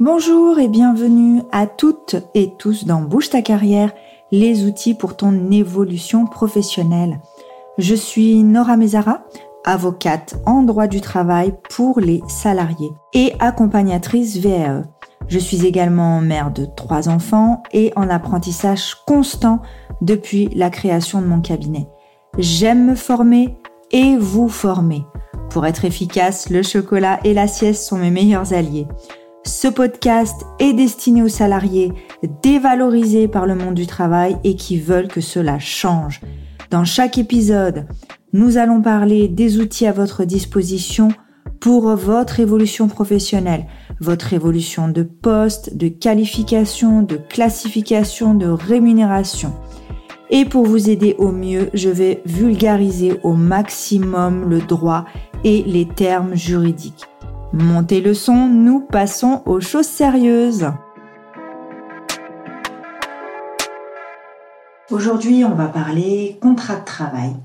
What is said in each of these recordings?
Bonjour et bienvenue à toutes et tous dans Bouge ta carrière, les outils pour ton évolution professionnelle. Je suis Nora Mezara, avocate en droit du travail pour les salariés et accompagnatrice VAE. Je suis également mère de trois enfants et en apprentissage constant depuis la création de mon cabinet. J'aime me former et vous former. Pour être efficace, le chocolat et la sieste sont mes meilleurs alliés. Ce podcast est destiné aux salariés dévalorisés par le monde du travail et qui veulent que cela change. Dans chaque épisode, nous allons parler des outils à votre disposition pour votre évolution professionnelle, votre évolution de poste, de qualification, de classification, de rémunération. Et pour vous aider au mieux, je vais vulgariser au maximum le droit et les termes juridiques. Montez le son, nous passons aux choses sérieuses. Aujourd'hui, on va parler contrat de travail.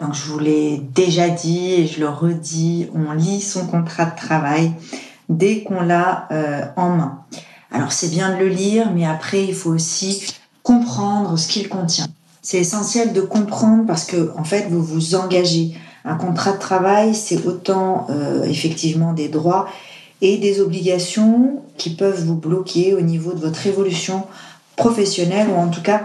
Donc, je vous l'ai déjà dit et je le redis, on lit son contrat de travail dès qu'on l'a euh, en main. Alors, c'est bien de le lire, mais après, il faut aussi comprendre ce qu'il contient. C'est essentiel de comprendre parce que, en fait, vous vous engagez. Un contrat de travail, c'est autant euh, effectivement des droits et des obligations qui peuvent vous bloquer au niveau de votre évolution professionnelle ou en tout cas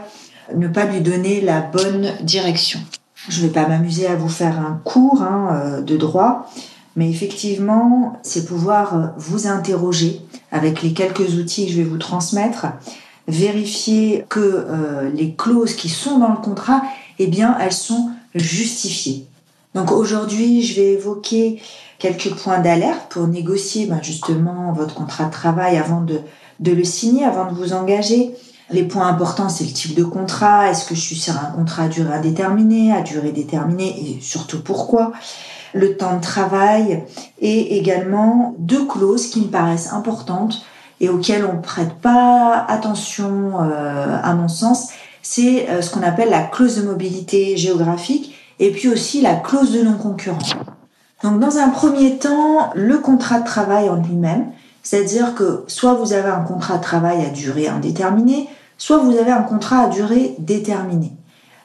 ne pas lui donner la bonne direction. Je ne vais pas m'amuser à vous faire un cours hein, euh, de droit, mais effectivement, c'est pouvoir euh, vous interroger avec les quelques outils que je vais vous transmettre, vérifier que les clauses qui sont dans le contrat, eh bien, elles sont justifiées. Donc aujourd'hui, je vais évoquer quelques points d'alerte pour négocier ben, justement votre contrat de travail avant de, le signer, avant de vous engager. Les points importants, c'est le type de contrat. Est-ce que je suis sur un contrat à durée indéterminée, à durée déterminée et surtout pourquoi Le temps de travail et également deux clauses qui me paraissent importantes et auxquelles on ne prête pas attention euh, à mon sens. C'est euh, ce qu'on appelle la clause de mobilité géographique et puis aussi la clause de non-concurrence. Donc dans un premier temps, le contrat de travail en lui-même, c'est-à-dire que soit vous avez un contrat de travail à durée indéterminée, soit vous avez un contrat à durée déterminée.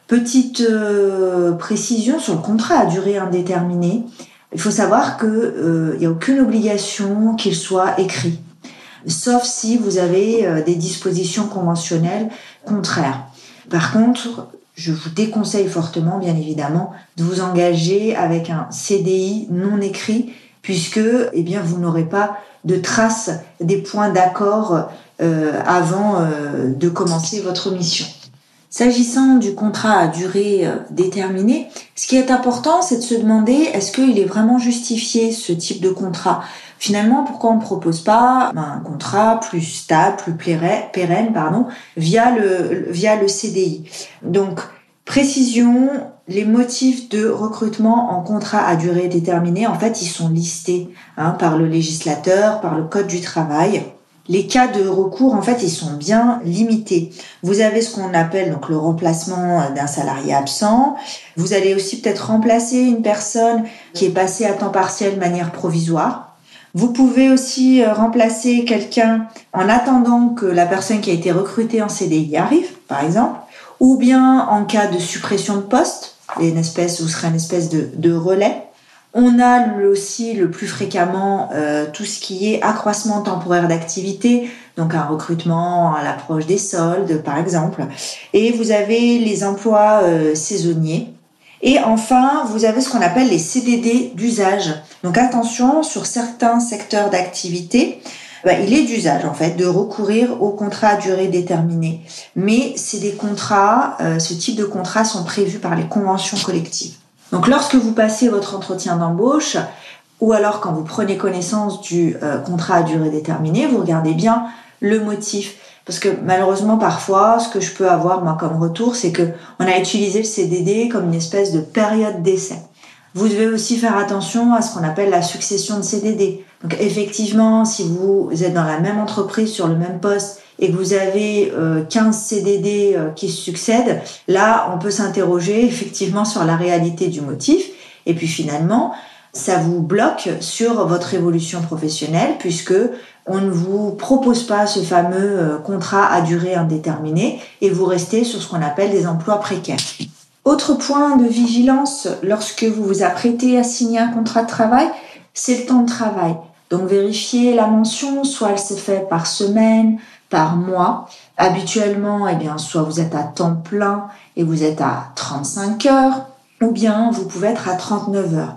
Petite euh, précision sur le contrat à durée indéterminée, il faut savoir qu'il euh, n'y a aucune obligation qu'il soit écrit, sauf si vous avez euh, des dispositions conventionnelles contraires. Par contre, je vous déconseille fortement, bien évidemment, de vous engager avec un CDI non écrit, puisque eh bien, vous n'aurez pas de traces des points d'accord euh, avant euh, de commencer votre mission. S'agissant du contrat à durée euh, déterminée, ce qui est important, c'est de se demander est-ce qu'il est vraiment justifié ce type de contrat? Finalement, pourquoi on ne propose pas ben, un contrat plus stable, plus pérenne, pardon, via le, via le CDI Donc, précision, les motifs de recrutement en contrat à durée déterminée, en fait, ils sont listés hein, par le législateur, par le Code du travail. Les cas de recours, en fait, ils sont bien limités. Vous avez ce qu'on appelle donc le remplacement d'un salarié absent. Vous allez aussi peut-être remplacer une personne qui est passée à temps partiel de manière provisoire. Vous pouvez aussi euh, remplacer quelqu'un en attendant que la personne qui a été recrutée en CDI arrive, par exemple, ou bien en cas de suppression de poste, une espèce ou serait une espèce de, relais. On a aussi le plus fréquemment euh, tout ce qui est accroissement temporaire d'activité, donc un recrutement à l'approche des soldes par exemple. Et vous avez les emplois euh, saisonniers, et enfin, vous avez ce qu'on appelle les CDD d'usage. Donc attention, sur certains secteurs d'activité, bah, il est d'usage en fait de recourir aux contrats à durée déterminée. Mais c'est des contrats, euh, ce type de contrats sont prévus par les conventions collectives. Donc lorsque vous passez votre entretien d'embauche, ou alors quand vous prenez connaissance du euh, contrat à durée déterminée, vous regardez bien le motif. Parce que malheureusement, parfois, ce que je peux avoir, moi, comme retour, c'est que on a utilisé le CDD comme une espèce de période d'essai. Vous devez aussi faire attention à ce qu'on appelle la succession de CDD. Donc, effectivement, si vous êtes dans la même entreprise, sur le même poste, et que vous avez 15 euh, CDD euh, qui succèdent, là, on peut s'interroger effectivement sur la réalité du motif. Et puis finalement, ça vous bloque sur votre évolution professionnelle puisque on ne vous propose pas ce fameux euh, contrat à durée indéterminée et vous restez sur ce qu'on appelle des emplois précaires. Autre point de vigilance lorsque vous vous apprêtez à signer un contrat de travail, c'est le temps de travail. Donc vérifiez la mention, soit elle s'est faite par semaine, par mois. Habituellement, eh bien, soit vous êtes à temps plein et vous êtes à 35 heures, ou bien vous pouvez être à 39 heures.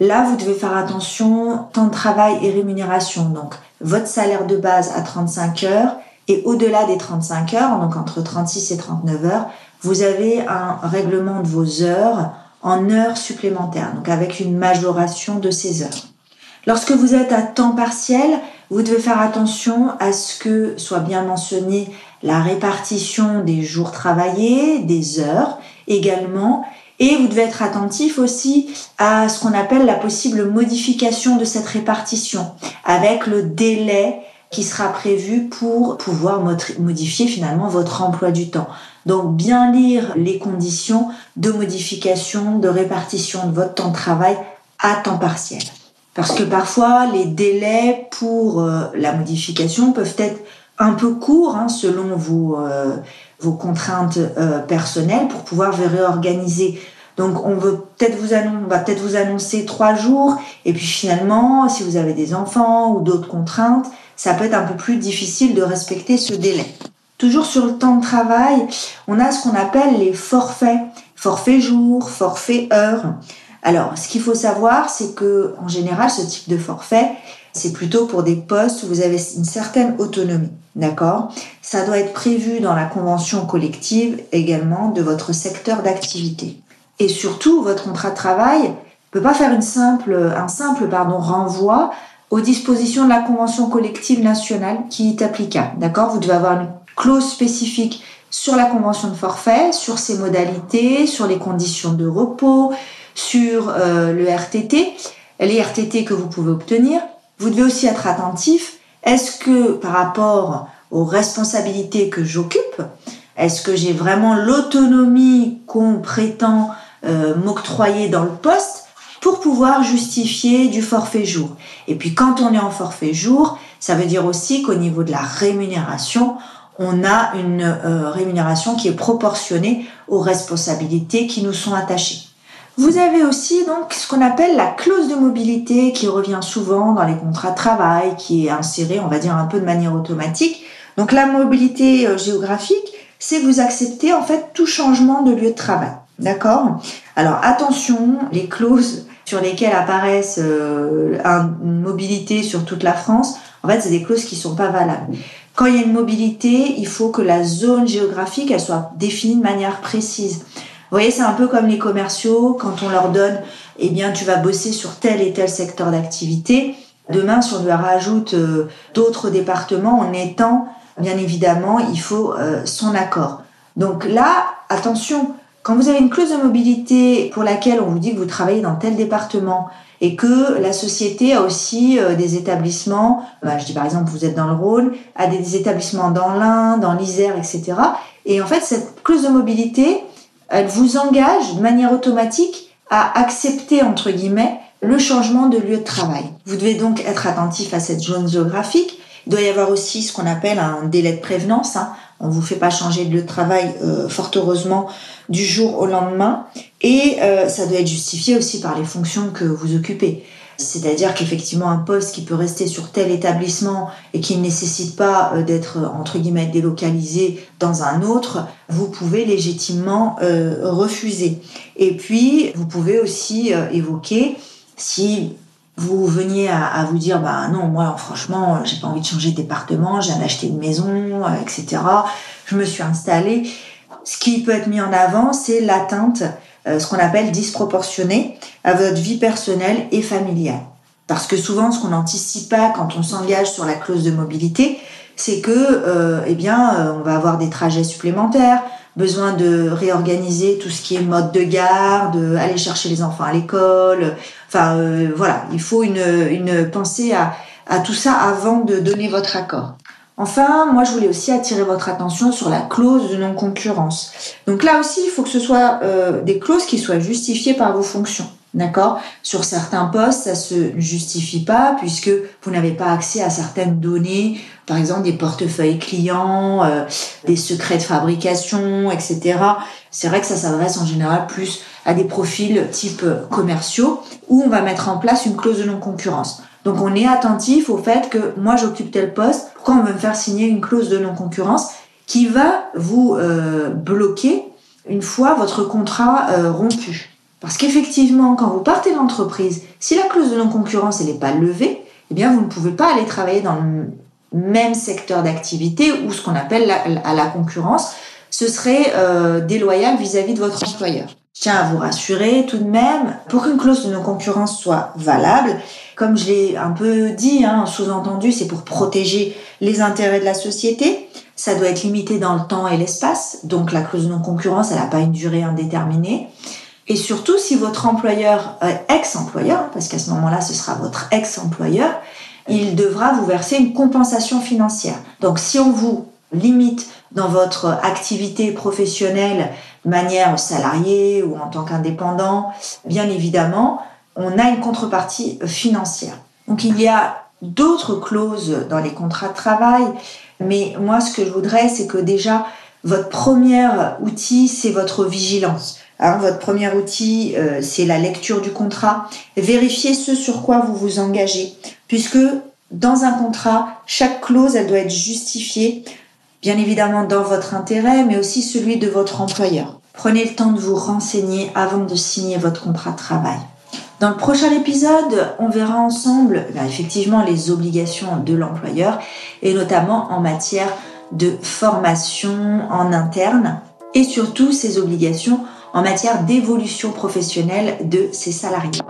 Là, vous devez faire attention, temps de travail et rémunération. Donc, votre salaire de base à 35 heures et au-delà des 35 heures, donc entre 36 et 39 heures, vous avez un règlement de vos heures en heures supplémentaires, donc avec une majoration de ces heures. Lorsque vous êtes à temps partiel, vous devez faire attention à ce que soit bien mentionné la répartition des jours travaillés, des heures également, et vous devez être attentif aussi à ce qu'on appelle la possible modification de cette répartition, avec le délai qui sera prévu pour pouvoir modifier finalement votre emploi du temps. Donc bien lire les conditions de modification, de répartition de votre temps de travail à temps partiel. Parce que parfois, les délais pour euh, la modification peuvent être un peu courts hein, selon vos, euh, vos contraintes euh, personnelles pour pouvoir réorganiser. Donc on veut peut-être vous on va peut-être vous annoncer trois jours et puis finalement, si vous avez des enfants ou d'autres contraintes, ça peut être un peu plus difficile de respecter ce délai. Toujours sur le temps de travail, on a ce qu'on appelle les forfaits, forfait jour, forfait heure. Alors, ce qu'il faut savoir, c'est que en général, ce type de forfait, c'est plutôt pour des postes où vous avez une certaine autonomie. D'accord? Ça doit être prévu dans la convention collective également de votre secteur d'activité. Et surtout, votre contrat de travail ne peut pas faire un simple pardon, renvoi aux dispositions de la convention collective nationale qui est applicable. D'accord? Vous devez avoir une clause spécifique sur la convention de forfait, sur ses modalités, sur les conditions de repos, sur euh, le RTT, les RTT que vous pouvez obtenir. Vous devez aussi être attentif. Est-ce que par rapport aux responsabilités que j'occupe, est-ce que j'ai vraiment l'autonomie qu'on prétend euh, m'octroyer dans le poste pour pouvoir justifier du forfait jour? Et puis quand on est en forfait jour, ça veut dire aussi qu'au niveau de la rémunération, on a une euh, rémunération qui est proportionnée aux responsabilités qui nous sont attachées. Vous avez aussi donc ce qu'on appelle la clause de mobilité qui revient souvent dans les contrats de travail, qui est insérée, on va dire, un peu de manière automatique. Donc la mobilité euh, géographique, c'est vous acceptez en fait tout changement de lieu de travail. D'accord? Alors attention, les clauses sur lesquelles apparaissent euh, une mobilité sur toute la France, en fait, c'est des clauses qui sont pas valables. Quand il y a une mobilité, il faut que la zone géographique elle soit définie de manière précise. Vous voyez, c'est un peu comme les commerciaux, quand on leur donne, eh bien, tu vas bosser sur tel et tel secteur d'activité. Demain, si on lui rajoute euh, d'autres départements en étant, bien évidemment, il faut euh, son accord. Donc là, attention, quand vous avez une clause de mobilité pour laquelle on vous dit que vous travaillez dans tel département et que la société a aussi euh, des établissements, bah, je dis par exemple vous êtes dans le Rhône, a des établissements dans l'Ain, dans l'Isère, etc. Et en fait, cette clause de mobilité, elle vous engage de manière automatique à accepter, entre guillemets, le changement de lieu de travail. Vous devez donc être attentif à cette zone géographique. Il doit y avoir aussi ce qu'on appelle un délai de prévenance. Hein. On vous fait pas changer de lieu de travail, euh, fort heureusement, du jour au lendemain. Et euh, ça doit être justifié aussi par les fonctions que vous occupez. C'est-à-dire qu'effectivement, un poste qui peut rester sur tel établissement et qui ne nécessite pas euh, d'être, entre guillemets, délocalisé dans un autre, vous pouvez légitimement euh, refuser. Et puis, vous pouvez aussi euh, évoquer si vous veniez à, vous dire, bah non, moi, franchement, j'ai pas envie de changer de département, j'ai acheté une maison, etc. Je me suis installée. Ce qui peut être mis en avant, c'est l'atteinte euh, ce qu'on appelle disproportionné à votre vie personnelle et familiale. Parce que souvent, ce qu'on n'anticipe pas quand on s'engage sur la clause de mobilité, c'est que, euh, eh bien, euh, on va avoir des trajets supplémentaires, besoin de réorganiser tout ce qui est mode de garde, aller chercher les enfants à l'école. Enfin, voilà, il faut une, une pensée à, à tout ça avant de donner votre accord. Enfin, moi, je voulais aussi attirer votre attention sur la clause de non-concurrence. Donc là aussi, il faut que ce soit euh, des clauses qui soient justifiées par vos fonctions. D'accord? Sur certains postes, ça se justifie pas puisque vous n'avez pas accès à certaines données, par exemple des portefeuilles clients, euh, des secrets de fabrication, etc. C'est vrai que ça s'adresse en général plus à des profils type commerciaux où on va mettre en place une clause de non-concurrence. Donc on est attentif au fait que moi j'occupe tel poste, pourquoi on veut me faire signer une clause de non-concurrence qui va vous euh, bloquer une fois votre contrat euh, rompu. Parce qu'effectivement, quand vous partez de l'entreprise, si la clause de non-concurrence n'est pas levée, eh bien, vous ne pouvez pas aller travailler dans le même secteur d'activité ou ce qu'on appelle la, à la concurrence. Ce serait euh, déloyal vis-à-vis de votre employeur. Je tiens à vous rassurer tout de même, pour qu'une clause de non-concurrence soit valable, comme je l'ai un peu dit, hein, sous-entendu, c'est pour protéger les intérêts de la société. Ça doit être limité dans le temps et l'espace. Donc la clause de non-concurrence, elle n'a pas une durée indéterminée. Et surtout, si votre employeur, euh, ex-employeur, parce qu'à ce moment-là, ce sera votre ex-employeur, il devra vous verser une compensation financière. Donc, si on vous limite dans votre activité professionnelle manière salariée ou en tant qu'indépendant, bien évidemment, on a une contrepartie financière. Donc, il y a d'autres clauses dans les contrats de travail, mais moi, ce que je voudrais, c'est que déjà, votre premier outil, c'est votre vigilance. Alors, votre premier outil, euh, c'est la lecture du contrat. Vérifiez ce sur quoi vous vous engagez, puisque dans un contrat, chaque clause, elle doit être justifiée, bien évidemment dans votre intérêt, mais aussi celui de votre employeur. Prenez le temps de vous renseigner avant de signer votre contrat de travail. Dans le prochain épisode, on verra ensemble ben, effectivement les obligations de l'employeur et notamment en matière de formation en interne et surtout ses obligations en matière d'évolution professionnelle de ses salariés.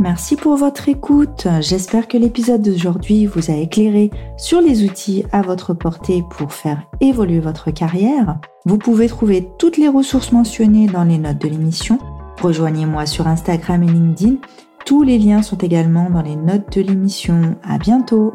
Merci pour votre écoute. J'espère que l'épisode d'aujourd'hui vous a éclairé sur les outils à votre portée pour faire évoluer votre carrière. Vous pouvez trouver toutes les ressources mentionnées dans les notes de l'émission. Rejoignez-moi sur Instagram et LinkedIn. Tous les liens sont également dans les notes de l'émission. À bientôt!